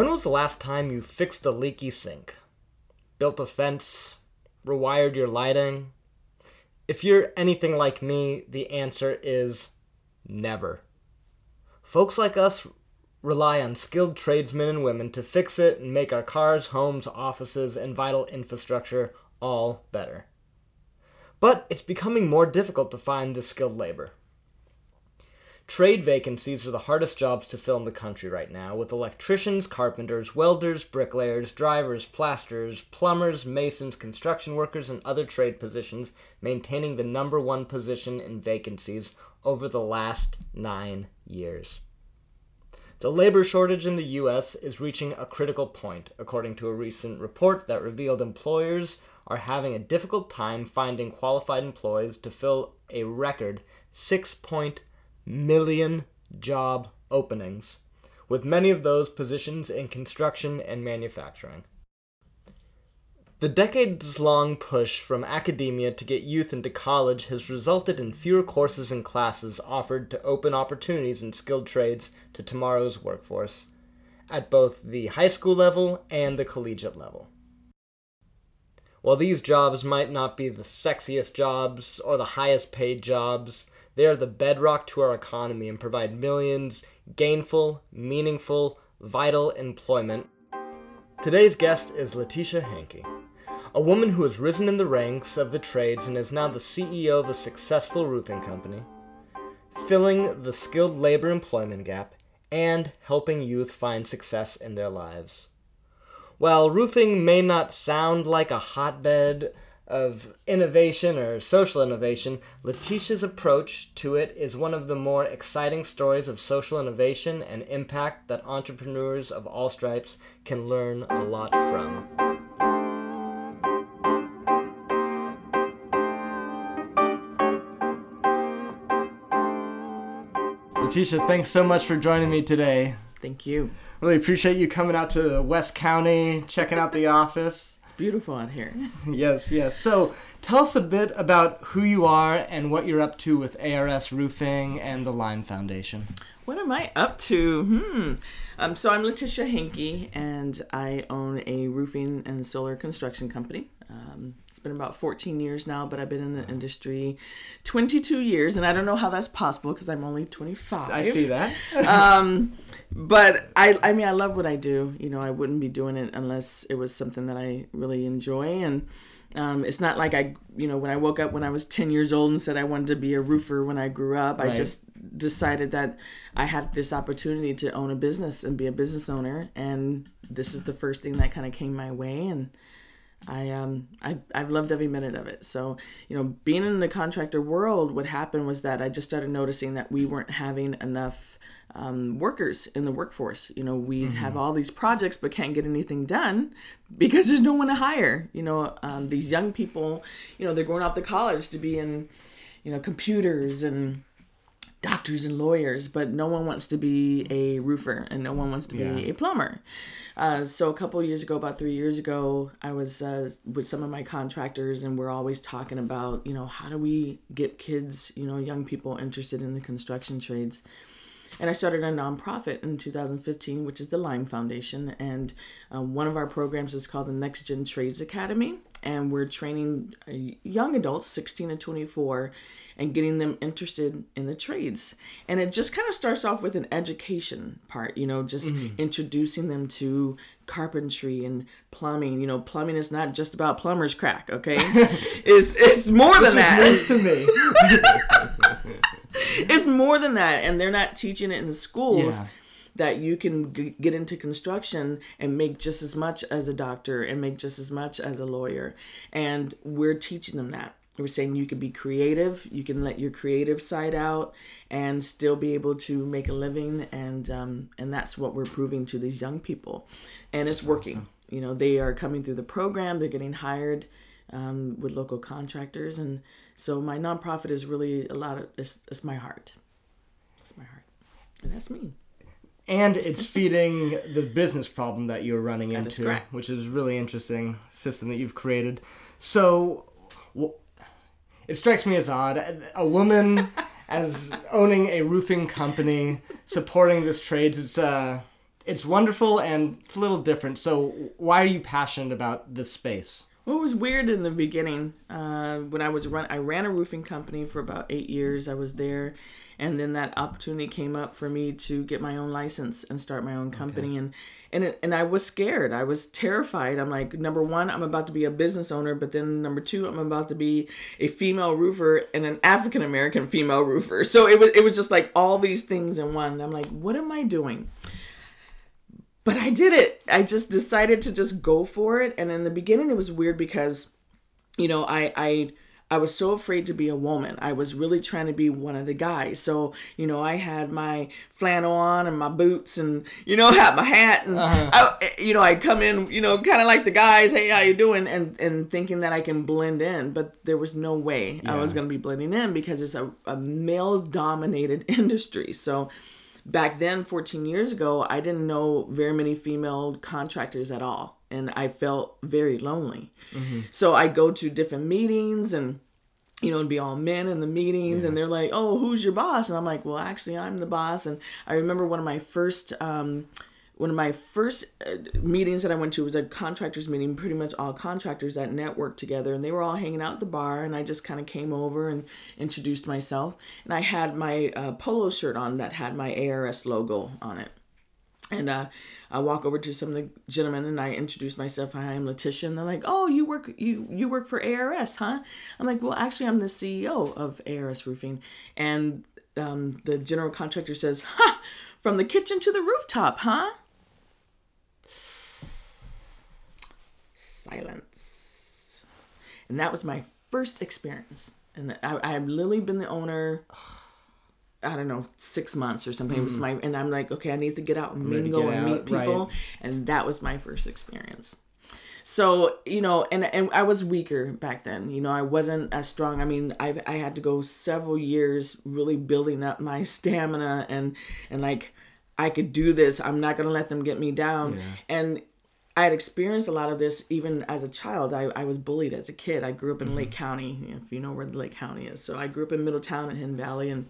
When was the last time you fixed a leaky sink? Built a fence? Rewired your lighting? If you're anything like me, the answer is never. Folks like us rely on skilled tradesmen and women to fix it and make our cars, homes, offices, and vital infrastructure all better. But it's becoming more difficult to find this skilled labor. Trade vacancies are the hardest jobs to fill in the country right now, with electricians, carpenters, welders, bricklayers, drivers, plasterers, plumbers, masons, construction workers, and other trade positions maintaining the number one position in vacancies over the last nine years. The labor shortage in the U.S. is reaching a critical point, according to a recent report that revealed employers are having a difficult time finding qualified employees to fill a record 6.2 million job openings, with many of those positions in construction and manufacturing. The decades long push from academia to get youth into college has resulted in fewer courses and classes offered to open opportunities in skilled trades to tomorrow's workforce, at both the high school level and the collegiate level. While these jobs might not be the sexiest jobs or the highest paid jobs, they are the bedrock to our economy and provide millions gainful, meaningful, vital employment. Today's guest is Letitia Hanke, a woman who has risen in the ranks of the trades and is now the CEO of a successful roofing company, filling the skilled labor employment gap and helping youth find success in their lives. While roofing may not sound like a hotbed of innovation or social innovation, Letitia's approach to it is one of the more exciting stories of social innovation and impact that entrepreneurs of all stripes can learn a lot from. Letitia, thanks so much for joining me today. Thank you. Really appreciate you coming out to West County, checking out the office beautiful out here. yes, yes. So tell us a bit about who you are and what you're up to with ARS Roofing and the Lime Foundation. What am I up to? Hmm. Um, so I'm Letitia Hanke, and I own a roofing and solar construction company. Um, been about 14 years now, but I've been in the industry 22 years, and I don't know how that's possible because I'm only 25. I see that. um, but I, I mean, I love what I do. You know, I wouldn't be doing it unless it was something that I really enjoy, and um, it's not like I, you know, when I woke up when I was 10 years old and said I wanted to be a roofer when I grew up. Right. I just decided that I had this opportunity to own a business and be a business owner, and this is the first thing that kind of came my way, and I um I I've loved every minute of it. So, you know, being in the contractor world, what happened was that I just started noticing that we weren't having enough um, workers in the workforce. You know, we mm-hmm. have all these projects but can't get anything done because there's no one to hire. You know, um, these young people, you know, they're going off to college to be in, you know, computers and doctors and lawyers, but no one wants to be a roofer and no one wants to be yeah. a plumber. Uh, so a couple years ago, about three years ago, I was uh, with some of my contractors, and we're always talking about, you know, how do we get kids, you know, young people interested in the construction trades. And I started a nonprofit in 2015, which is the Lime Foundation. And um, one of our programs is called the Next Gen Trades Academy. And we're training uh, young adults, 16 to 24, and getting them interested in the trades. And it just kind of starts off with an education part, you know, just mm-hmm. introducing them to carpentry and plumbing. You know, plumbing is not just about plumber's crack, okay? it's it's more than that. News to me. it's more than that, and they're not teaching it in the schools. Yeah that you can g- get into construction and make just as much as a doctor and make just as much as a lawyer. And we're teaching them that. We're saying you can be creative, you can let your creative side out, and still be able to make a living. And um, and that's what we're proving to these young people, and it's working. Awesome. You know, they are coming through the program. They're getting hired um, with local contractors, and so my nonprofit is really a lot of it's, it's my heart. It's my heart, and that's me and it's feeding the business problem that you're running that into, is which is really interesting system that you've created. So, it strikes me as odd. A woman as owning a roofing company, supporting this trades. It's uh, it's wonderful and it's a little different. So why are you passionate about this space? It was weird in the beginning. Uh, when I was run, I ran a roofing company for about eight years. I was there, and then that opportunity came up for me to get my own license and start my own company. Okay. And and it, and I was scared. I was terrified. I'm like, number one, I'm about to be a business owner, but then number two, I'm about to be a female roofer and an African American female roofer. So it was it was just like all these things in one. I'm like, what am I doing? But I did it. I just decided to just go for it. And in the beginning, it was weird because, you know, I I I was so afraid to be a woman. I was really trying to be one of the guys. So, you know, I had my flannel on and my boots and, you know, had my hat and, uh-huh. I, you know, I'd come in, you know, kind of like the guys, hey, how you doing? And, and thinking that I can blend in, but there was no way yeah. I was going to be blending in because it's a, a male dominated industry. So, back then 14 years ago i didn't know very many female contractors at all and i felt very lonely mm-hmm. so i go to different meetings and you know, and be all men in the meetings, yeah. and they're like, "Oh, who's your boss?" And I'm like, "Well, actually, I'm the boss." And I remember one of my first um, one of my first uh, meetings that I went to was a contractors meeting, pretty much all contractors that networked together, and they were all hanging out at the bar. And I just kind of came over and introduced myself, and I had my uh, polo shirt on that had my ARS logo on it. And uh, I walk over to some of the gentlemen and I introduce myself. Hi, I'm Letitia. And they're like, "Oh, you work you you work for ARS, huh?" I'm like, "Well, actually, I'm the CEO of ARS Roofing." And um, the general contractor says, "Ha, from the kitchen to the rooftop, huh?" Silence. And that was my first experience. And I, I have literally been the owner. I don't know, six months or something. Mm. It was mm. my, and I'm like, okay, I need to get out and mingle and meet people, right. and that was my first experience. So you know, and and I was weaker back then. You know, I wasn't as strong. I mean, I I had to go several years really building up my stamina and and like I could do this. I'm not gonna let them get me down. Yeah. And I had experienced a lot of this even as a child. I, I was bullied as a kid. I grew up in mm-hmm. Lake County, if you know where Lake County is. So I grew up in Middletown and Hidden Valley, and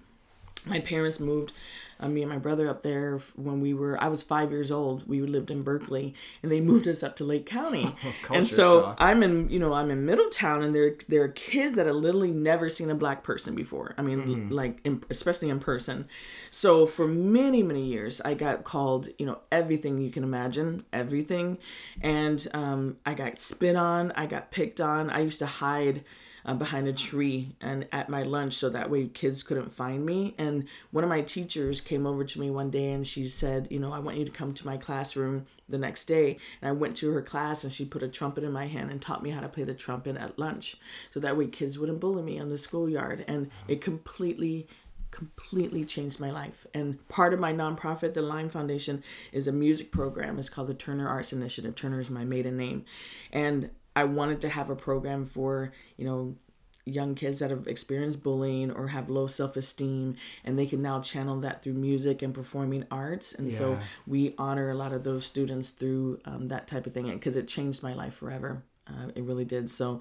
my parents moved uh, me and my brother up there when we were I was five years old. We lived in Berkeley, and they moved us up to Lake County. and so shock. I'm in you know I'm in Middletown, and there there are kids that have literally never seen a black person before. I mean, mm-hmm. like in, especially in person. So for many many years, I got called you know everything you can imagine, everything, and um, I got spit on, I got picked on. I used to hide uh, behind a tree and at my lunch so that way kids couldn't find me. And one of my teachers came over to me one day and she said, You know, I want you to come to my classroom the next day. And I went to her class and she put a trumpet in my hand and taught me how to play the trumpet at lunch. So that way kids wouldn't bully me on the schoolyard. And it completely completely changed my life. And part of my nonprofit, the Lime Foundation, is a music program. It's called the Turner Arts Initiative. Turner is my maiden name. And I wanted to have a program for, you know, young kids that have experienced bullying or have low self-esteem and they can now channel that through music and performing arts. And yeah. so we honor a lot of those students through um, that type of thing because it changed my life forever. Uh, it really did. So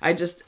i just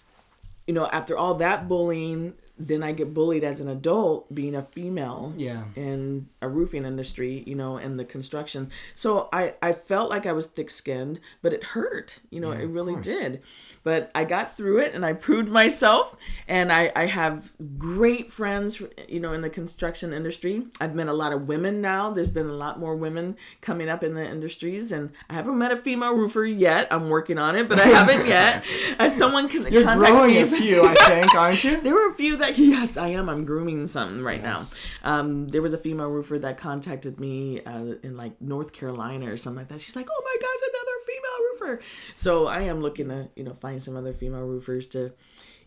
you know after all that bullying then I get bullied as an adult being a female yeah. in a roofing industry, you know, in the construction. So I, I felt like I was thick skinned, but it hurt, you know, yeah, it really did. But I got through it and I proved myself. And I, I have great friends, you know, in the construction industry. I've met a lot of women now. There's been a lot more women coming up in the industries. And I haven't met a female roofer yet. I'm working on it, but I haven't yet. As someone can You're contact growing me. a few, I think, aren't you? there were a few that like, yes, I am. I'm grooming something right yes. now. Um, there was a female roofer that contacted me uh, in like North Carolina or something like that. She's like, oh my gosh, another female roofer. So I am looking to, you know, find some other female roofers to,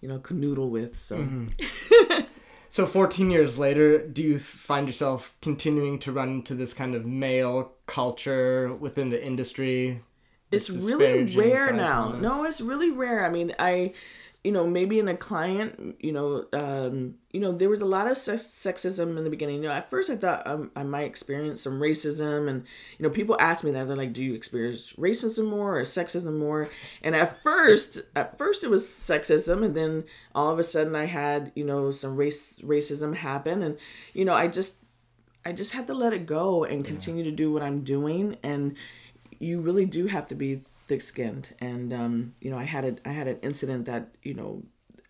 you know, canoodle with. So. Mm-hmm. so 14 years later, do you find yourself continuing to run into this kind of male culture within the industry? It's really rare now. No, it's really rare. I mean, I you know, maybe in a client, you know, um, you know, there was a lot of sex- sexism in the beginning. You know, at first I thought um, I might experience some racism, and you know, people ask me that they're like, "Do you experience racism more or sexism more?" And at first, at first it was sexism, and then all of a sudden I had you know some race racism happen, and you know, I just I just had to let it go and continue to do what I'm doing. And you really do have to be thick skinned. And um, you know, I had a I had an incident that you know.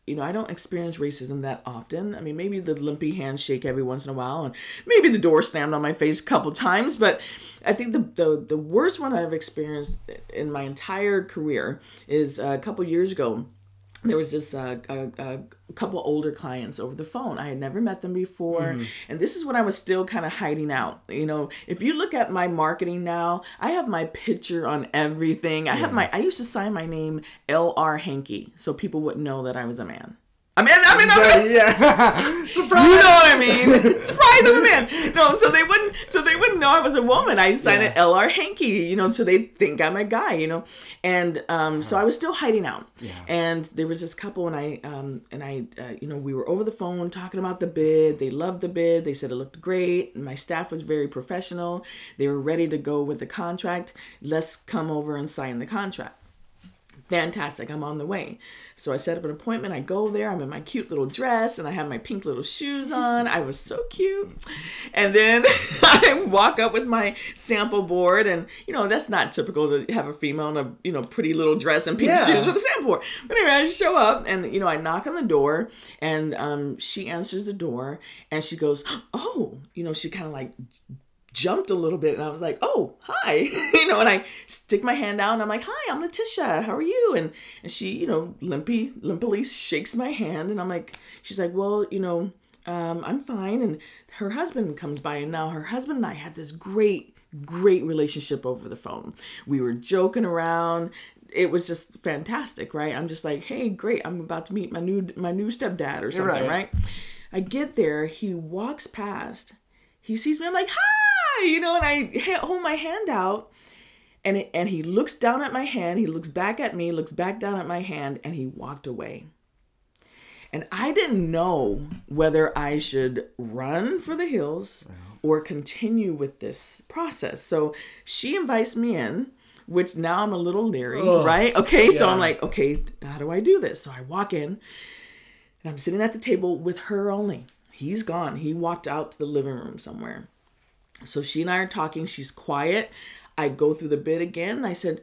You know, I don't experience racism that often. I mean, maybe the limpy handshake every once in a while, and maybe the door slammed on my face a couple times. But I think the the, the worst one I've experienced in my entire career is a couple years ago there was this uh, a, a couple older clients over the phone. I had never met them before, mm. and this is when I was still kind of hiding out. You know, if you look at my marketing now, I have my picture on everything. I yeah. have my. I used to sign my name L R Hanke, so people wouldn't know that I was a man. I mean, I mean, I mean yeah. surprise. You know what I mean? surprise, I'm a man. No, so they wouldn't, so they wouldn't know I was a woman. I signed yeah. an L.R. Hanke, you know, so they think I'm a guy, you know, and um, so I was still hiding out. Yeah. And there was this couple, and I, um, and I, uh, you know, we were over the phone talking about the bid. They loved the bid. They said it looked great. And my staff was very professional. They were ready to go with the contract. Let's come over and sign the contract fantastic i'm on the way. So i set up an appointment i go there i'm in my cute little dress and i have my pink little shoes on. I was so cute. And then i walk up with my sample board and you know that's not typical to have a female in a you know pretty little dress and pink yeah. shoes with a sample board. But anyway i show up and you know i knock on the door and um, she answers the door and she goes oh you know she kind of like jumped a little bit and I was like, oh, hi. you know, and I stick my hand out and I'm like, hi, I'm Letitia. How are you? And, and she, you know, limpy, limpily shakes my hand and I'm like, she's like, well, you know, um, I'm fine. And her husband comes by and now her husband and I had this great, great relationship over the phone. We were joking around. It was just fantastic, right? I'm just like, hey, great. I'm about to meet my new my new stepdad or something, right. right? I get there, he walks past, he sees me, I'm like, hi you know, and I hold my hand out and it, and he looks down at my hand, he looks back at me, looks back down at my hand and he walked away. And I didn't know whether I should run for the hills or continue with this process. So she invites me in, which now I'm a little leery, Ugh. right? Okay, yeah. so I'm like, okay, how do I do this? So I walk in and I'm sitting at the table with her only. He's gone. He walked out to the living room somewhere. So she and I are talking. She's quiet. I go through the bid again. I said,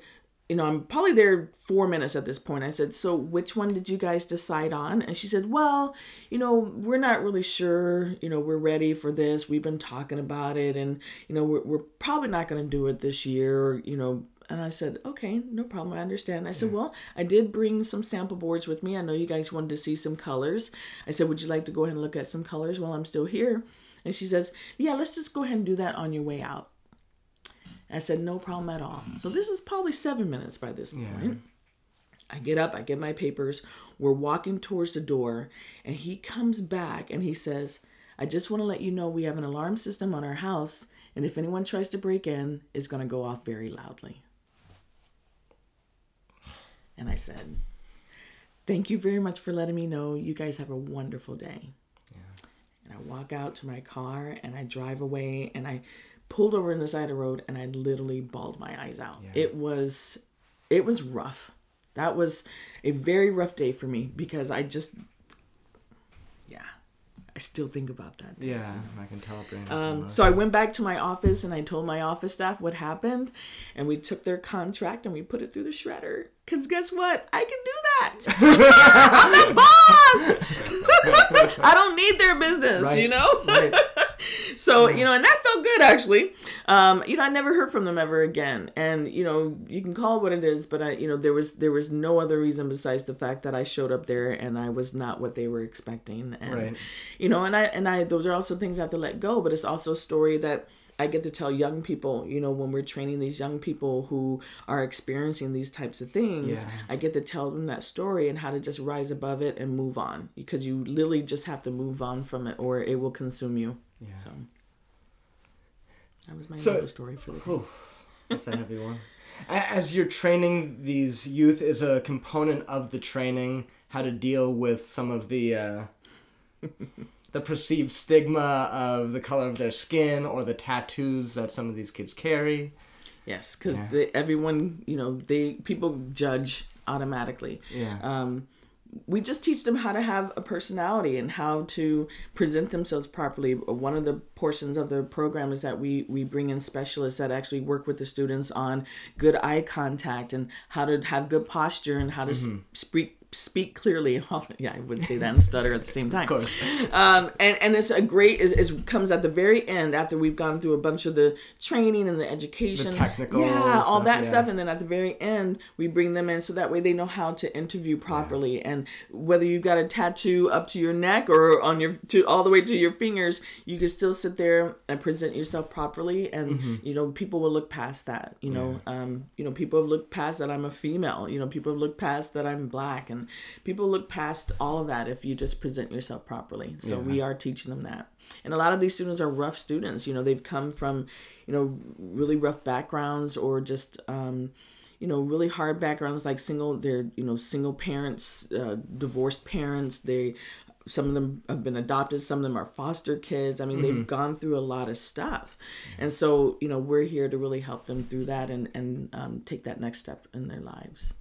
you know, I'm probably there four minutes at this point. I said, So which one did you guys decide on? And she said, Well, you know, we're not really sure. You know, we're ready for this. We've been talking about it. And, you know, we're, we're probably not going to do it this year. You know, and I said, okay, no problem. I understand. I said, well, I did bring some sample boards with me. I know you guys wanted to see some colors. I said, would you like to go ahead and look at some colors while I'm still here? And she says, Yeah, let's just go ahead and do that on your way out. I said, No problem at all. So this is probably seven minutes by this point. I get up, I get my papers. We're walking towards the door, and he comes back and he says, I just want to let you know we have an alarm system on our house, and if anyone tries to break in, it's going to go off very loudly. And I said, Thank you very much for letting me know. You guys have a wonderful day and I walk out to my car and I drive away and I pulled over in the side of the road and I literally bawled my eyes out. Yeah. It was it was rough. That was a very rough day for me because I just yeah. I still think about that. Yeah, I can tell. Um, so I went back to my office and I told my office staff what happened, and we took their contract and we put it through the shredder. Cause guess what? I can do that. I'm the boss. I don't need their business, right. you know. Right. So you know, and that felt good actually. Um, you know, I never heard from them ever again, and you know, you can call it what it is, but I, you know, there was there was no other reason besides the fact that I showed up there and I was not what they were expecting, and right. you know, and I and I those are also things I have to let go, but it's also a story that I get to tell young people, you know, when we're training these young people who are experiencing these types of things, yeah. I get to tell them that story and how to just rise above it and move on because you literally just have to move on from it or it will consume you. Yeah. So that was my so, story for the day. that's a heavy one. As you're training these youth, is a component of the training how to deal with some of the uh, the perceived stigma of the color of their skin or the tattoos that some of these kids carry. Yes, because yeah. everyone, you know, they people judge automatically. Yeah. Um, we just teach them how to have a personality and how to present themselves properly. One of the portions of the program is that we we bring in specialists that actually work with the students on good eye contact and how to have good posture and how to mm-hmm. speak speak clearly. yeah, I would say that and stutter at the same time. Of course. Um, and and it's a great. It, comes at the very end after we've gone through a bunch of the training and the education, the technical, yeah, all that yeah. stuff, and then at the very end we bring them in so that way they know how to interview properly. Yeah. And whether you've got a tattoo up to your neck or on your to all the way to your fingers, you can still sit there and present yourself properly, and mm-hmm. you know people will look past that. You know, yeah. um, you know people have looked past that I'm a female. You know, people have looked past that I'm black and people look past all of that if you just present yourself properly. So yeah. we are teaching them that. And a lot of these students are rough students. You know, they've come from, you know, really rough backgrounds or just, um, you know, really hard backgrounds like single, they're, you know, single parents, uh, divorced parents. They, some of them have been adopted, some of them are foster kids. I mean, mm-hmm. they've gone through a lot of stuff. And so, you know, we're here to really help them through that and, and um, take that next step in their lives.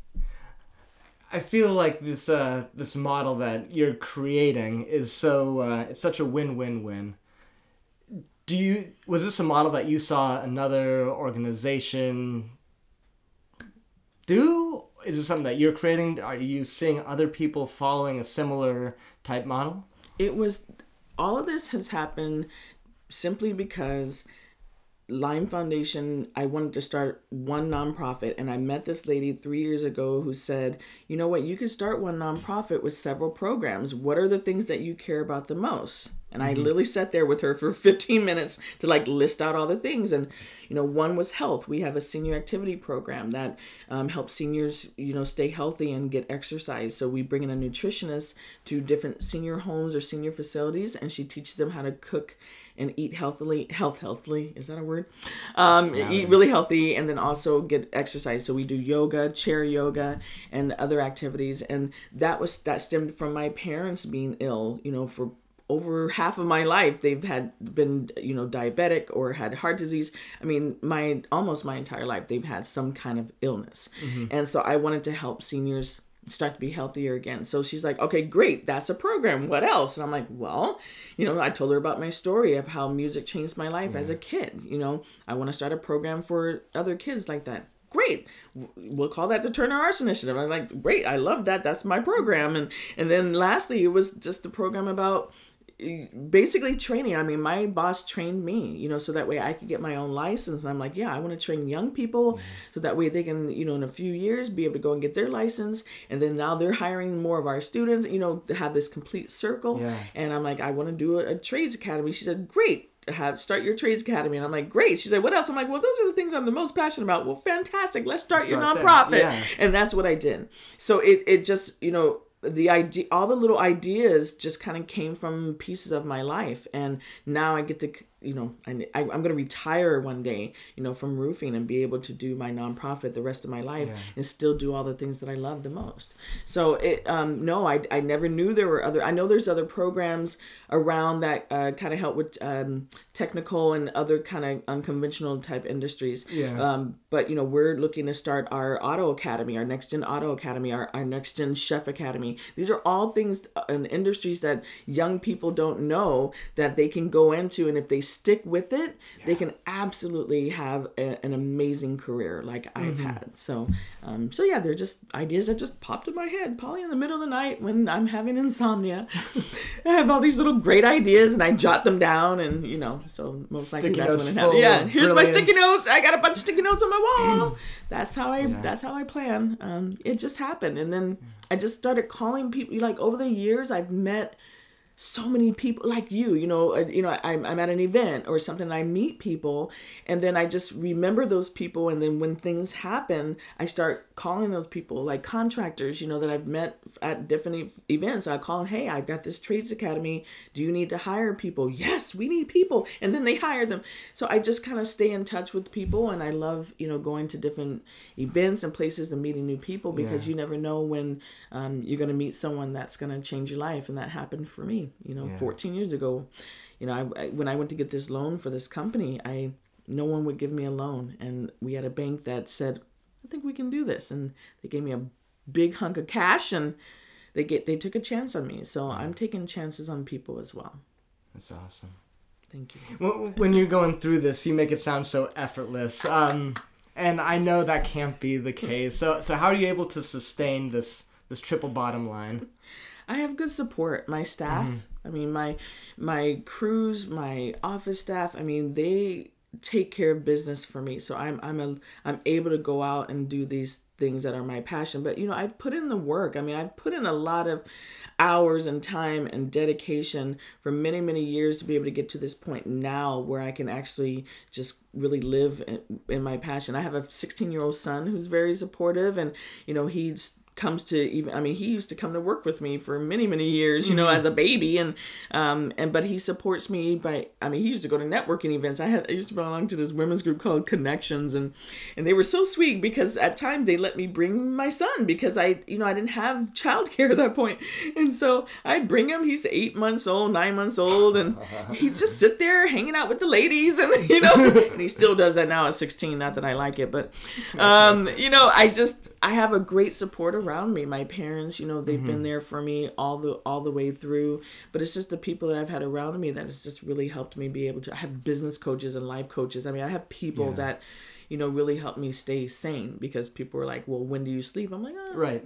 I feel like this uh, this model that you're creating is so uh, it's such a win win win. Do you was this a model that you saw another organization do? Is it something that you're creating? Are you seeing other people following a similar type model? It was all of this has happened simply because Lime Foundation, I wanted to start one nonprofit, and I met this lady three years ago who said, You know what, you can start one nonprofit with several programs. What are the things that you care about the most? And mm-hmm. I literally sat there with her for 15 minutes to like list out all the things. And, you know, one was health. We have a senior activity program that um, helps seniors, you know, stay healthy and get exercise. So we bring in a nutritionist to different senior homes or senior facilities, and she teaches them how to cook and eat healthily health healthily is that a word? Um, eat really healthy and then also get exercise. So we do yoga chair yoga and other activities. And that was that stemmed from my parents being ill you know for over half of my life. They've had been you know diabetic or had heart disease. I mean my almost my entire life they've had some kind of illness. Mm-hmm. and so i wanted to help seniors start to be healthier again. So she's like, okay, great, that's a program. What else? And I'm like, well, you know, I told her about my story of how music changed my life yeah. as a kid. You know, I want to start a program for other kids like that. Great. We'll call that the Turner Arts Initiative. I'm like, great, I love that. That's my program. And and then lastly, it was just the program about basically training. I mean, my boss trained me, you know, so that way I could get my own license. And I'm like, yeah, I want to train young people mm-hmm. so that way they can, you know, in a few years be able to go and get their license. And then now they're hiring more of our students, you know, to have this complete circle. Yeah. And I'm like, I want to do a, a trades academy. She said, great. Have start your trades academy, and I'm like, great. She said, what else? I'm like, well, those are the things I'm the most passionate about. Well, fantastic. Let's start, start your nonprofit, yeah. and that's what I did. So it it just you know the idea all the little ideas just kind of came from pieces of my life and now i get to you know, I, I, am going to retire one day, you know, from roofing and be able to do my nonprofit the rest of my life yeah. and still do all the things that I love the most. So it, um, no, I, I never knew there were other, I know there's other programs around that uh, kind of help with um, technical and other kind of unconventional type industries. Yeah. Um, but, you know, we're looking to start our auto academy, our next gen auto academy, our, our next gen chef academy. These are all things and industries that young people don't know that they can go into. And if they stick with it, yeah. they can absolutely have a, an amazing career like I've mm-hmm. had. So, um, so yeah, they're just ideas that just popped in my head, probably in the middle of the night when I'm having insomnia. I have all these little great ideas and I jot them down, and you know, so most likely sticky that's when it happens. Yeah, here's brilliance. my sticky notes. I got a bunch of sticky notes on my wall. that's how I. Yeah. That's how I plan. Um, it just happened, and then I just started calling people. Like over the years, I've met so many people like you you know uh, you know I'm, I'm at an event or something i meet people and then i just remember those people and then when things happen i start calling those people like contractors you know that i've met at different events. I call them hey i've got this trades academy. Do you need to hire people? Yes we need people. And then they hire them. So i just kind of stay in touch with people and i love you know going to different events and places and meeting new people because yeah. you never know when um, you're going to meet someone that's going to change your life and that happened for me you know yeah. 14 years ago. You know I, I, when i went to get this loan for this company i no one would give me a loan and we had a bank that said i think we can do this and they gave me a big hunk of cash and they get they took a chance on me. So I'm taking chances on people as well. That's awesome. Thank you. When when you're going through this, you make it sound so effortless. Um, and I know that can't be the case. So so how are you able to sustain this this triple bottom line? I have good support. My staff, I mean my my crews, my office staff, I mean they take care of business for me. So I'm I'm a I'm able to go out and do these things that are my passion. But you know, I put in the work. I mean, I put in a lot of hours and time and dedication for many many years to be able to get to this point now where I can actually just really live in, in my passion. I have a 16 year old son who's very supportive, and you know he's comes to even i mean he used to come to work with me for many many years you know as a baby. And um and but he supports me by i mean he used to go to networking events. I had i used to belong to this women's group called connections. And and they were so sweet because at times they let me bring my son because i you know i didn't have childcare at that point. And so i'd bring him. He's eight months old nine months old. And he'd just sit there hanging out with the ladies and you know and he still does that now at 16 not that i like it but um you know i just I have a great support around me. My parents, you know, they've been mm-hmm. there for me all the all the way through. But it's just the people that I've had around me that has just really helped me be able to. I have business coaches and life coaches. I mean, I have people Yeah. that, you know, really help me stay sane because people are like, "Well, when do you sleep?" I'm like, oh, Right.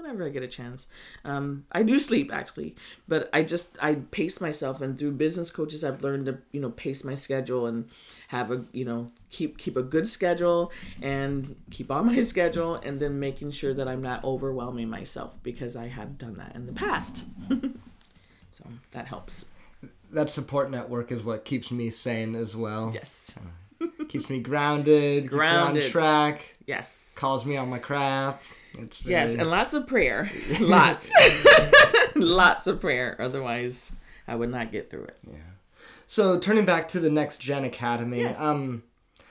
Whenever I get a chance, um, I do sleep actually, but I just I pace myself, and through business coaches, I've learned to you know pace my schedule and have a you know keep keep a good schedule and keep on my schedule and then making sure that I'm not overwhelming myself because I have done that in the past. so that helps. That support network is what keeps me sane as well. Yes. Keeps me grounded. keeps me Grounded. on track. Yes. Calls me on my crap. It's Yes, and lots of prayer. Lots. lots of prayer. Otherwise, I would not get through it. Yeah. So turning back to the Next Gen Academy, Yes. um,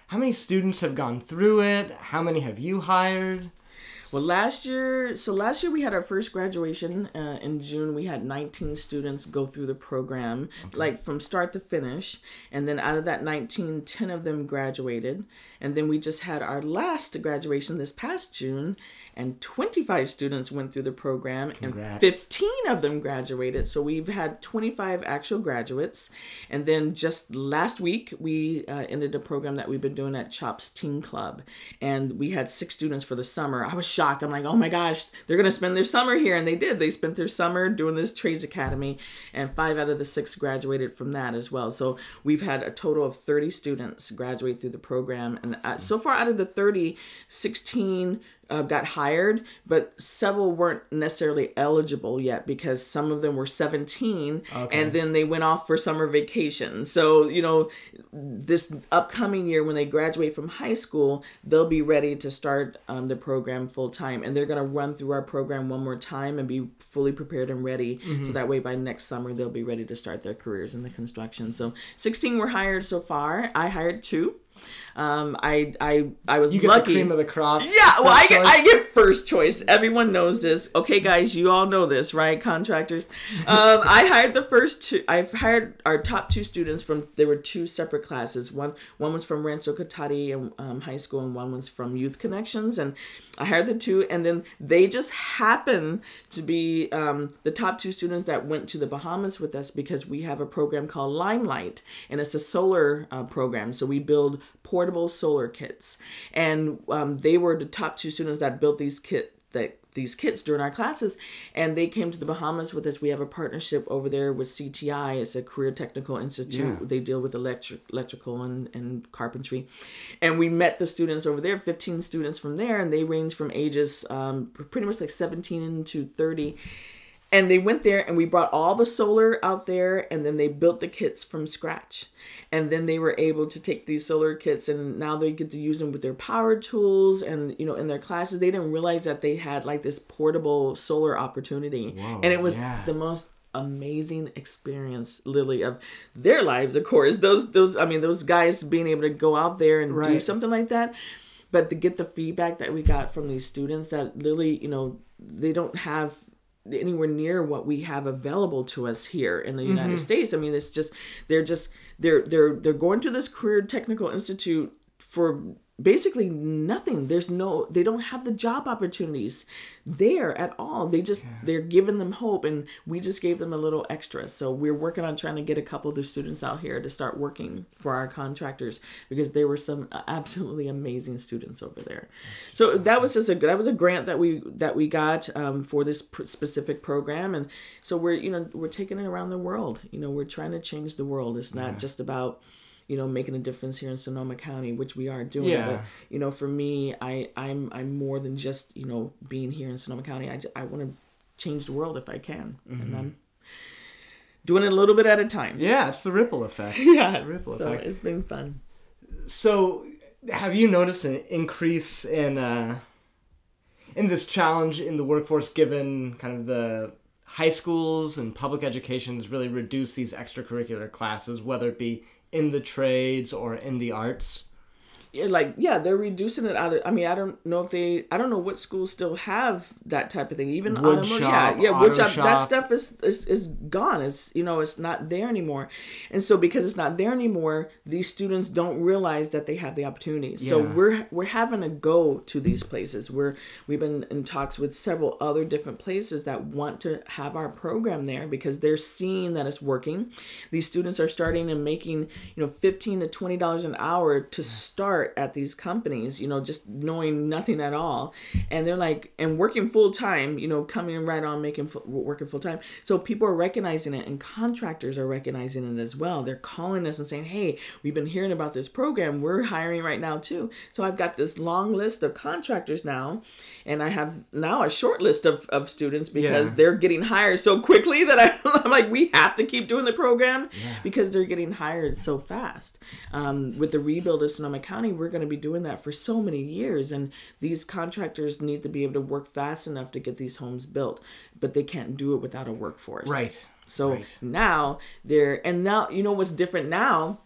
how many students have gone through it? How many have you hired? Well, last year, so last year we had our first graduation uh, in June. We had 19 students go through the program, like from start to finish. And then out of that 19, 10 of them graduated. And then we just had our last graduation this past June, and 25 students went through the program, Congrats. and 15 of them graduated. So we've had 25 actual graduates. And then just last week, we uh, ended a program that we've been doing at CHOPS Teen Club. And we had six students for the summer. I was shocked. I'm like, oh my gosh, they're going to spend their summer here. And they did. They spent their summer doing this trades academy. And five out of the six graduated from that as well. So we've had a total of 30 students graduate through the program. And uh, so far out of the 30, 16 uh, got hired, but several weren't necessarily eligible yet because some of them were 17 and then they went off for summer vacation. So, you know, this upcoming year when they graduate from high school, they'll be ready to start um, the program full time and they're going to run through our program one more time and be fully prepared and ready. So that way by next summer, they'll be ready to start their careers in the construction. So 16 were hired so far. I hired two. Um, I, I, I was You get lucky. the cream of the crop. Yeah, well, I get. I get first choice. Everyone knows this. Okay, guys, you all know this, right? Contractors. Um, I hired the first two. I hired our top two students from. There were two separate classes. One one was from Rancho Cotate and um, high school, and one was from Youth Connections. And I hired the two, and then they just happened to be um, the top two students that went to the Bahamas with us because we have a program called Limelight, and it's a solar uh, program. So we build portable solar kits, and um, they were the top two students that built these kit that these kits during our classes. And they came to the bahamas with us. We have a partnership over there with cti it's a career technical institute. Yeah. they deal with electric electrical and, and carpentry. And we met the students over there 15 students from there. And they range from ages um, pretty much like 17 to 30 and they went there and we brought all the solar out there and then they built the kits from scratch. And then they were able to take these solar kits and now they get to use them with their power tools and you know in their classes. They didn't realize that they had like this portable solar opportunity. Whoa, and it was yeah. the most amazing experience literally of their lives of course. Those those i mean those guys being able to go out there and do something like that. But to get the feedback that we got from these students that literally you know they don't have anywhere near what we have available to us here in the United mm-hmm. States. I mean, it's just they're just they're they're they're going to this career technical institute for basically nothing. There's no, they don't have the job opportunities there at all. They just, yeah. they're giving them hope and we just gave them a little extra. So we're working on trying to get a couple of the students out here to start working for our contractors because there were some absolutely amazing students over there. So that was just a, that was a grant that we, that we got um, for this pr- specific program. And so we're, you know, we're taking it around the world. You know, we're trying to change the world. It's not yeah. just about, you know making a difference here in Sonoma County, which we are doing. Yeah. But you know, for me, I I'm I'm more than just you know being here in Sonoma County. I I want to change the world if I can, mm-hmm. and I'm doing it a little bit at a time. Yeah, it's the ripple effect. yeah, ripple so effect. It's been fun. So, have you noticed an increase in uh, in this challenge in the workforce, given kind of the high schools and public education has really reduced these extracurricular classes, whether it be in the trades or in the arts yeah, like yeah, they're reducing it out of. I mean, I don't know if they. I don't know what schools still have that type of thing. Even wood shop, yeah, yeah, wood shop, shop. That stuff is, is is gone. It's you know, it's not there anymore. And so because it's not there anymore, these students don't realize that they have the opportunity. Yeah. So we're we're having to go to these places. We're we've been in talks with several other different places that want to have our program there because they're seeing that it's working. These students are starting and making you know fifteen to twenty dollars an hour to start start at these companies, you know, just knowing nothing at all. And they're like, and working full time, you know, coming right on making, working full time. So people are recognizing it and contractors are recognizing it as well. They're calling us and saying, hey, we've been hearing about this program. We're hiring right now too. So I've got this long list of contractors now. And I have now a short list of, of students because yeah. they're getting hired so quickly that I, am like, we have to keep doing the program yeah. because they're getting hired so fast. Um, with the rebuild of Sonoma County, we're going to be doing that for so many years. And these contractors need to be able to work fast enough to get these homes built, but they can't do it without a workforce. Right. So right. now they're, and now, you know what's different now?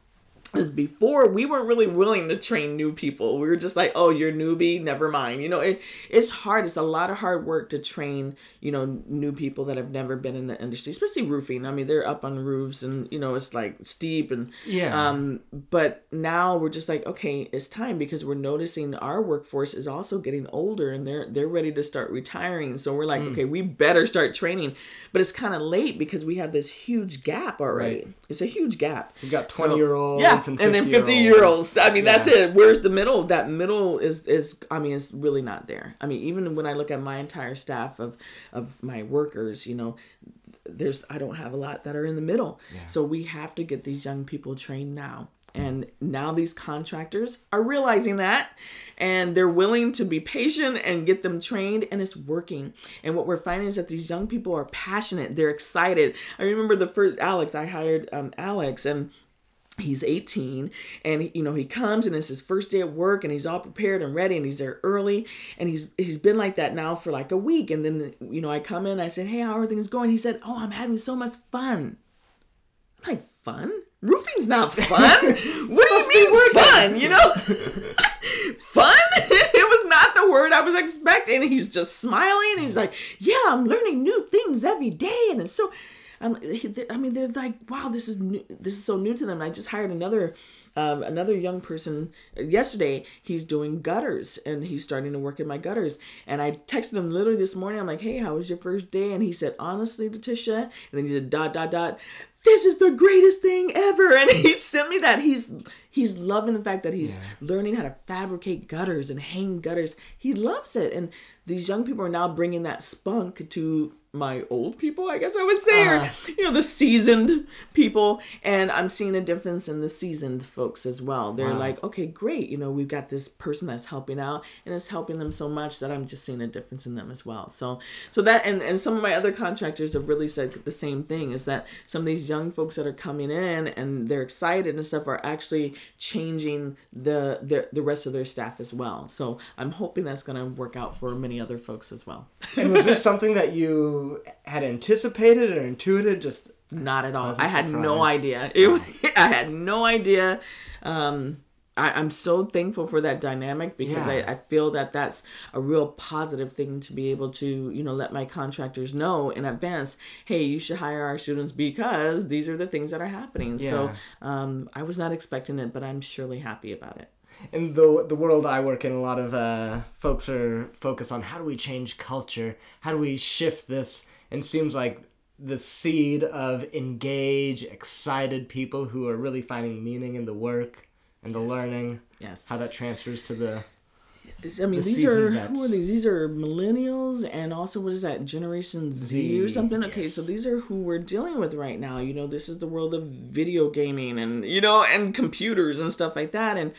Is before we weren't really willing to train new people. We were just like, oh, you're newbie, never mind. You know, it, it's hard. It's a lot of hard work to train, you know, new people that have never been in the industry, especially roofing. I mean, they're up on roofs and, you know, it's like steep and, yeah. Um, but now we're just like, okay, it's time because we're noticing our workforce is also getting older and they're, they're ready to start retiring. So we're like, mm. okay, we better start training. But it's kind of late because we have this huge gap already. Right. It's a huge gap. We've got 20 so, year olds. Yeah and, and then 50 year olds. I mean, yeah. that's it. Where's the middle? That middle is is I mean, it's really not there. I mean, even when I look at my entire staff of of my workers, you know, there's I don't have a lot that are in the middle. Yeah. So we have to get these young people trained now. And now these contractors are realizing that and they're willing to be patient and get them trained and it's working. And what we're finding is that these young people are passionate, they're excited. I remember the first Alex, I hired um, Alex and he's 18 and you know he comes and it's his first day at work and he's all prepared and ready and he's there early and he's he's been like that now for like a week and then you know i come in i said hey how are things going? He said oh i'm having so much fun. I'm like fun? Roofing's not fun? What do you mean fun? You know? Fun? It was not the word i was expecting. He's just smiling. He's like yeah i'm learning new things every day and it's so um, I mean, they're like, wow, this is new. This is so new to them. And I just hired another, um, another young person yesterday. He's doing gutters and he's starting to work in my gutters. And I texted him literally this morning. I'm like, hey, how was your first day? And he said, honestly, Letitia. And then he did dot dot dot. This is the greatest thing ever. And he sent me that. He's he's loving the fact that he's yeah. learning how to fabricate gutters and hang gutters. He loves it. And these young people are now bringing that spunk to my old people, I guess I would say, uh, or uh-huh. you know, the seasoned people. And I'm seeing a difference in the seasoned folks as well. They're wow. like, okay, great, you know, we've got this person that's helping out and it's helping them so much that I'm just seeing a difference in them as well. So so that and, and some of my other contractors have really said the same thing is that some of these young folks that are coming in and they're excited and stuff are actually changing the the, the rest of their staff as well. So I'm hoping that's gonna work out for many other folks as well. and was this something that you had anticipated or intuited? Just not at all. I had surprise. no idea. It, I had no idea. Um, I, am so thankful for that dynamic because yeah. I, I feel that that's a real positive thing to be able to, you know, let my contractors know in advance, hey, you should hire our students because these are the things that are happening. Yeah. So um, I was not expecting it, but I'm surely happy about it. In the the world I work in, a lot of uh, folks are focused on how do we change culture, how do we shift this, and it seems like the seed of engage, excited people who are really finding meaning in the work and the Yes. learning, Yes. how that transfers to the I mean, the these are seasoned who are these? These are millennials, and also what is that? Generation Z, or Z, something. Okay, so these are who we're dealing with right now. You know, this is the world of video gaming, and you know, and computers and stuff like that. And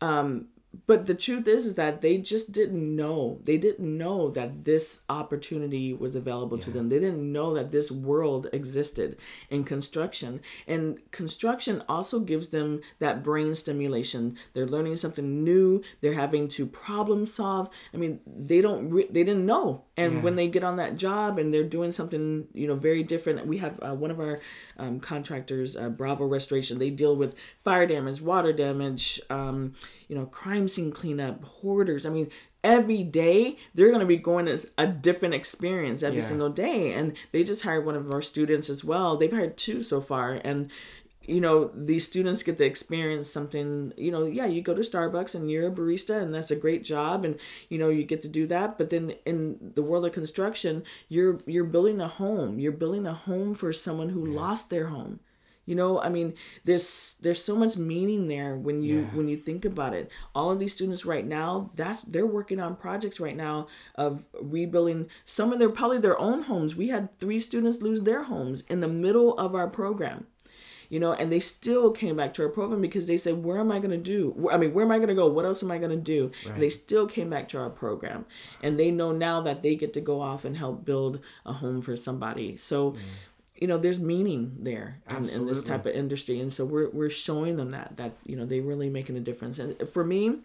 um, but the truth is, is that they just didn't know. They didn't know that this opportunity was available to them. They didn't know that this world existed in construction. And construction also gives them that brain stimulation. They're learning something new. They're having to problem solve. I mean, they don't. Re- they didn't know. And Yeah. when they get on that job and they're doing something, you know, very different. We have uh, one of our um, contractors, uh, Bravo Restoration. They deal with fire damage, water damage, um, you know, crime scene cleanup, hoarders. I mean, every day they're going to be going as a different experience every Yeah. single day. And they just hired one of our students as well. They've hired two so far, and you know these students get to experience something you know yeah you go to starbucks and you're a barista and that's a great job and you know you get to do that but then in the world of construction you're you're building a home you're building a home for someone who lost their home you know i mean there's there's so much meaning there when you Yeah. when you think about it. All of these students right now that's they're working on projects right now of rebuilding some of their probably their own homes. We had three students lose their homes in the middle of our program you know and they still came back to our program because they said where am i going to do i mean where am i going to go? What else am i going to do? And they still came back to our program. And they know now that they get to go off and help build a home for somebody. So mm. You know there's meaning there in, in this type of industry and so we're, we're showing them that that you know they really making a difference and for me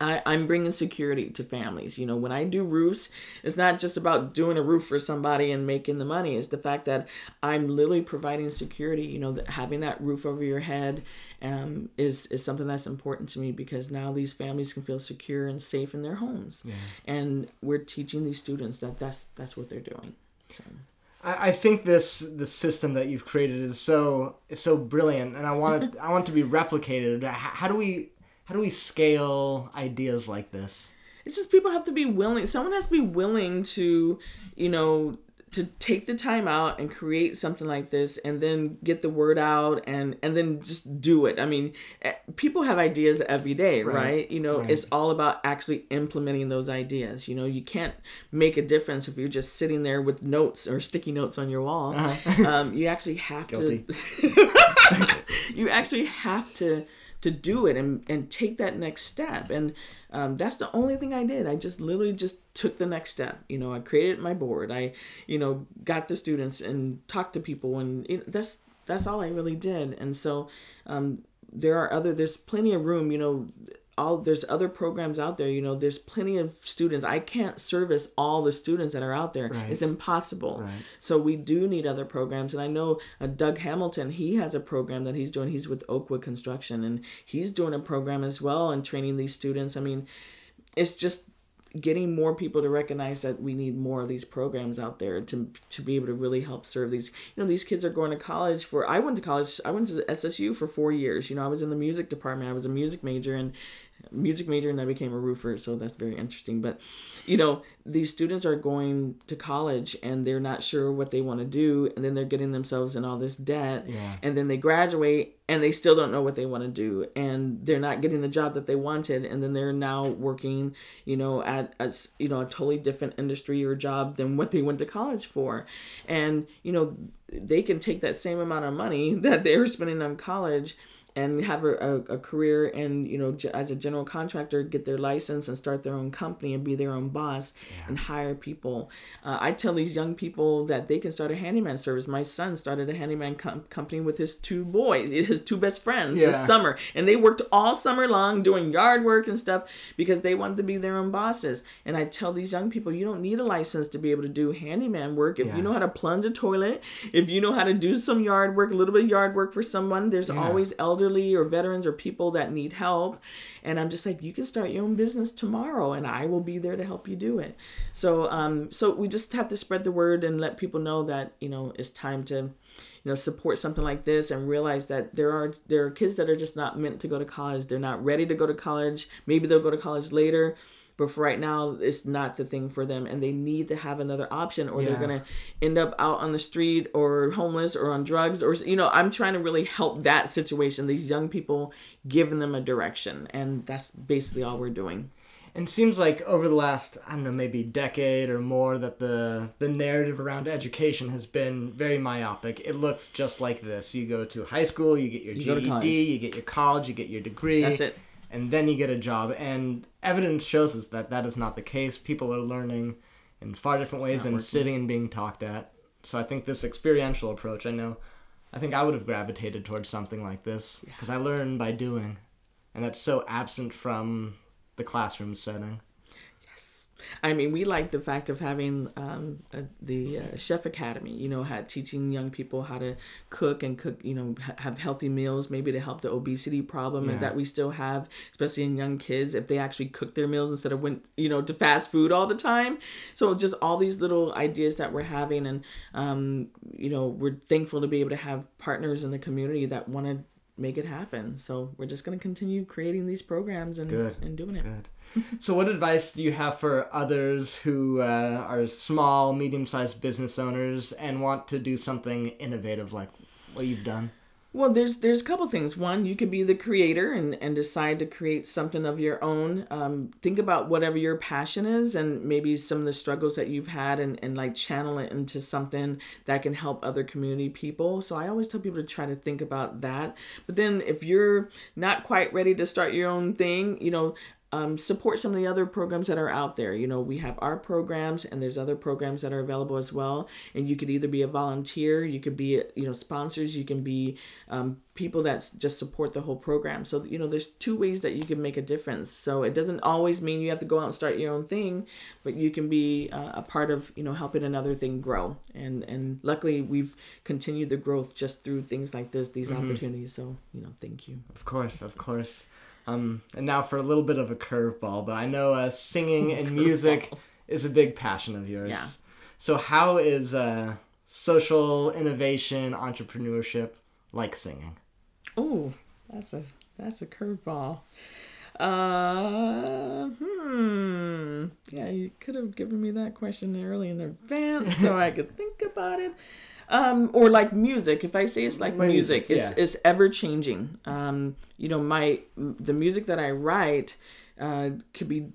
I, I'm bringing security to families. You know, when I do roofs, it's not just about doing a roof for somebody and making the money. It's the fact that I'm literally providing security. You know, that having that roof over your head um, is is something that's important to me because now these families can feel secure and safe in their homes, Yeah. and we're teaching these students that that's that's what they're doing. So. I, I think this the system that you've created is so is so brilliant, and I want it I want it to be replicated. H- How do we how do we scale ideas like this? it's just people have to be willing someone has to be willing to you know to take the time out and create something like this and then get the word out and and then just do it. I mean eh, people have ideas every day right, Right, you know right. it's all about actually implementing those ideas. You know you can't make a difference if you're just sitting there with notes or sticky notes on your wall. Um, you actually have Guilty. to you actually have to to do it and and take that next step. And um, that's the only thing i did. I just literally just took the next step. You know i created my board. I you know got the students and talked to people and that's that's all i really did. And so um, there are other there's plenty of room you know all there's other programs out there you know there's plenty of students i can't service all the students that are out there Right. it's impossible Right. so we do need other programs, and I know uh, Doug Hamilton. He has a program that he's doing. He's with Oakwood Construction, and he's doing a program as well and training these students. I mean, it's just getting more people to recognize that we need more of these programs out there to to be able to really help serve these. You know, these kids are going to college for. I went to college. I went to SSU for four years. You know, I was in the music department. I was a music major and music major and I became a roofer, so that's very interesting. But you know, these students are going to college and they're not sure what they want to do, and then they're getting themselves in all this debt, Yeah. and then they graduate and they still don't know what they want to do, and they're not getting the job that they wanted, and then they're now working, you know, at a, s- you know a totally different industry or job than what they went to college for, and you know they can take that same amount of money that they were spending on college and have a, a, a career and you know as a general contractor get their license and start their own company and be their own boss and hire people. Uh, i tell these young people that they can start a handyman service. My son started a handyman com- company with his two boys his two best friends this summer. And they worked all summer long doing yard work and stuff because they wanted to be their own bosses. And i tell these young people you don't need a license to be able to do handyman work. If Yeah. you know how to plunge a toilet if you know how to do some yard work a little bit of yard work for someone there's Yeah. always elderly or veterans or people that need help. And i'm just like you can start your own business tomorrow and i will be there to help you do it. So um so we just have to spread the word and let people know that you know it's time to you know support something like this and realize that there are there are kids that are just not meant to go to college. They're not ready to go to college. Maybe they'll go to college later but for right now it's not the thing for them and they need to have another option or Yeah. they're gonna end up out on the street or homeless or on drugs or you know i'm trying to really help that situation these young people giving them a direction and that's basically all we're doing And it seems like over the last, I don't know, maybe decade or more, that the the narrative around education has been very myopic. It looks just like this: you go to high school, you get your You GED, you get your college, you get your degree. That's it. And then you get a job. And evidence shows us that that is not the case. People are learning in far different ways not than working. sitting and being talked at. So I think this experiential approach, I know, I think I would have gravitated towards something like this because I learn by doing, and that's so absent from the classroom setting. I mean, we like the fact of having um, uh, the uh, chef academy. You know, had teaching young people how to cook and cook. You know, ha- have healthy meals, maybe to help the obesity problem Yeah. that we still have, especially in young kids, if they actually cook their meals instead of went you know to fast food all the time. So just all these little ideas that we're having, and um, you know, we're thankful to be able to have partners in the community that want to make it happen. So we're just going to continue creating these programs and Good. and doing it. Good. so, what advice do you have for others who uh, are small, medium sized business owners and want to do something innovative like what you've done? Well, there's there's a couple things. One, you could be the creator and and decide to create something of your own. Um, think about whatever your passion is, and maybe some of the struggles that you've had, and and like channel it into something that can help other community people. So I always tell people to try to think about that. But then if you're not quite ready to start your own thing, you know. Um, support some of the other programs that are out there. You know, we have our programs, and there's other programs that are available as well. And you could either be a volunteer, you could be, you know, sponsors, you can be um, people that just support the whole program. So, you know, there's two ways that you can make a difference. So it doesn't always mean you have to go out and start your own thing, but you can be uh, a part of, you know, helping another thing grow. And and luckily we've continued the growth just through things like this, these opportunities. So, you know, thank you. Of course, of course. Um, and now for a little bit of a curveball, but I know uh, singing and music is a big passion of yours. Yeah. So, how is uh, social innovation, entrepreneurship like singing? Oh, that's a that's a curveball. Uh, hmm. Yeah, you could have given me that question early in advance so I could think about it. Um, or like music. If I say it's like Music, music, it's yeah. it's ever changing. Um, you know, my the music that I write uh, could be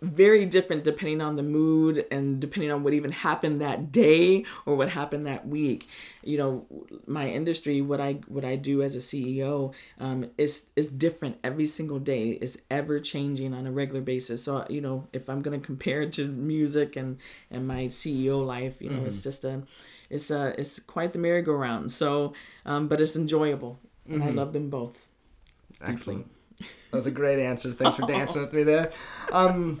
very different depending on the mood and depending on what even happened that day or what happened that week. You know, my industry, what I what I do as a CEO, um, is is different every single day. is ever changing on a regular basis. So you know, if I'm gonna compare it to music and and my CEO life, you know, it's just a it's uh, it's quite the merry-go-round. So, um, but it's enjoyable, and I love them both. Excellent. That was a great answer. Thanks for dancing with me there. Um,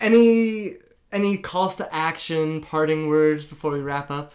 any any calls to action, parting words before we wrap up?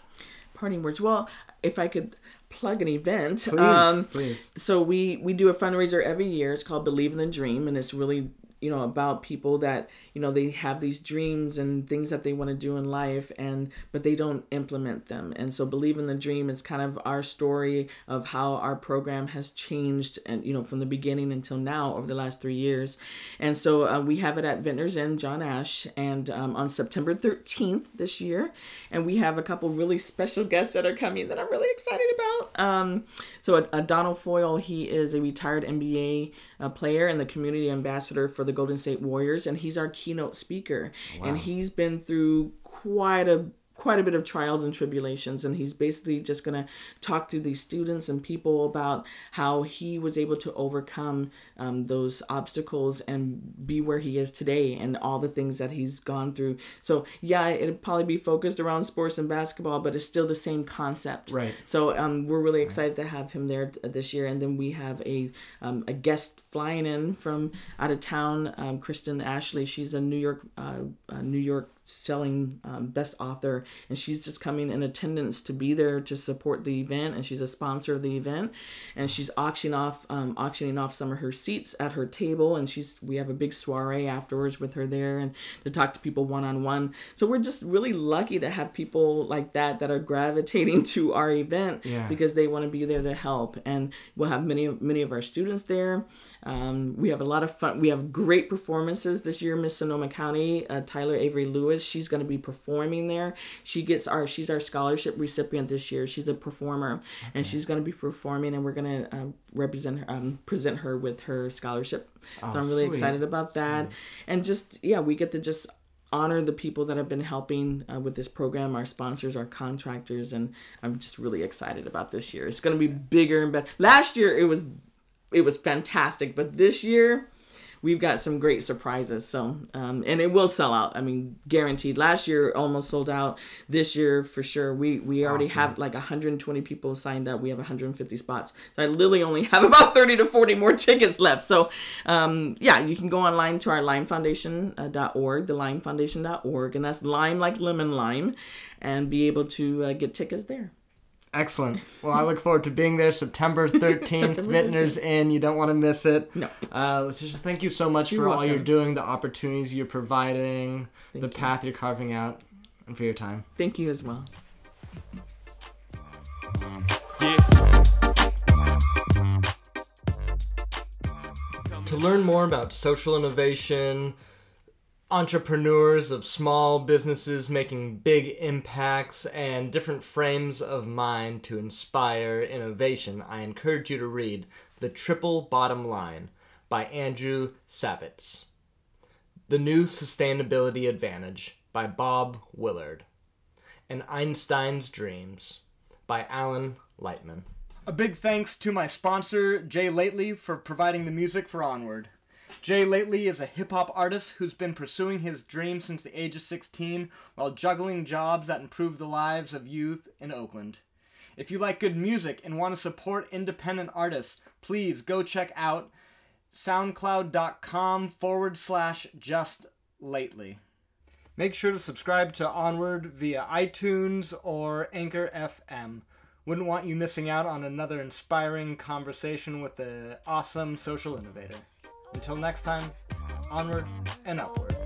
parting words. Well, if I could plug an event, Please, um, please. so we we do a fundraiser every year. It's called Believe in the Dream, and it's really you know about people that you know they have these dreams and things that they want to do in life and but they don't implement them. And so believe in the dream is kind of our story of how our program has changed and you know from the beginning until now over the last three years. And so uh, we have it at vintners Inn john ash and um, on september 13th this year and we have a couple really special guests that are coming that i'm really excited about. Um, so uh, Adonal Foyle he is a retired nba uh, player and the community ambassador for the golden state warriors and he's our keynote speaker. And he's been through quite a quite a bit of trials and tribulations and he's basically just going to talk to these students and people about how he was able to overcome um, those obstacles and be where he is today and all the things that he's gone through so yeah it'd probably be focused around sports and basketball but it's still the same concept Right. so um, we're really excited to have him there this year, and then we have a um, a guest flying in from out of town, um, Kristen Ashley. She's a New York uh, a New York selling um, best author and she's just coming in attendance to be there to support the event and she's a sponsor of the event and she's auctioning off um, auctioning off some of her seats at her table and she's we have a big soiree afterwards with her there and to talk to people one-on-one so we're just really lucky to have people like that that are gravitating to our event Yeah. because they want to be there to help and we'll have many many of our students there um, we have a lot of fun we have great performances this year miss sonoma county uh, tyler avery lewis she's going to be performing there. She gets our she's our scholarship recipient this year. She's a performer and she's going to be performing and we're going to uh, represent her um, present her with her scholarship. So i'm really sweet. excited about that. and just yeah we get to just honor the people that have been helping uh, with this program our sponsors our contractors and i'm just really excited about this year. It's going to be bigger and better. Last year it was it was fantastic but this year we've got some great surprises. So um, and it will sell out. I mean guaranteed. Last year almost sold out. This year for sure we we already have like 120 people signed up. We have 150 spots. So i literally only have about 30 to 40 more tickets left. So um, yeah you can go online to our limefoundation.org the limefoundation.org and that's lime like lemon lime and be able to uh, get tickets there Excellent. Well, I look forward to being there September 13th. September Vintner's Inn. You don't want to miss it. No. Uh, let's just thank you so much You're for all you're doing, the opportunities you're providing, the you. path you're carving out, and for your time. thank you as well To learn more about social innovation, entrepreneurs of small businesses making big impacts, and different frames of mind to inspire innovation, I encourage you to read The Triple Bottom Line by Andrew Savitz. The New Sustainability Advantage by Bob Willard. and Einstein's Dreams by Alan Lightman. A big thanks to my sponsor, Jay Lately, for providing the music for Onward. Jay Lately is a hip hop artist who's been pursuing his dream since the age of 16 while juggling jobs that improve the lives of youth in Oakland. If you like good music and want to support independent artists, please go check out soundcloud.com forward slash just lately. Make sure to subscribe to Onward via iTunes or Anchor FM. Wouldn't want you missing out on another inspiring conversation with an awesome social innovator. Until next time, onward and upward.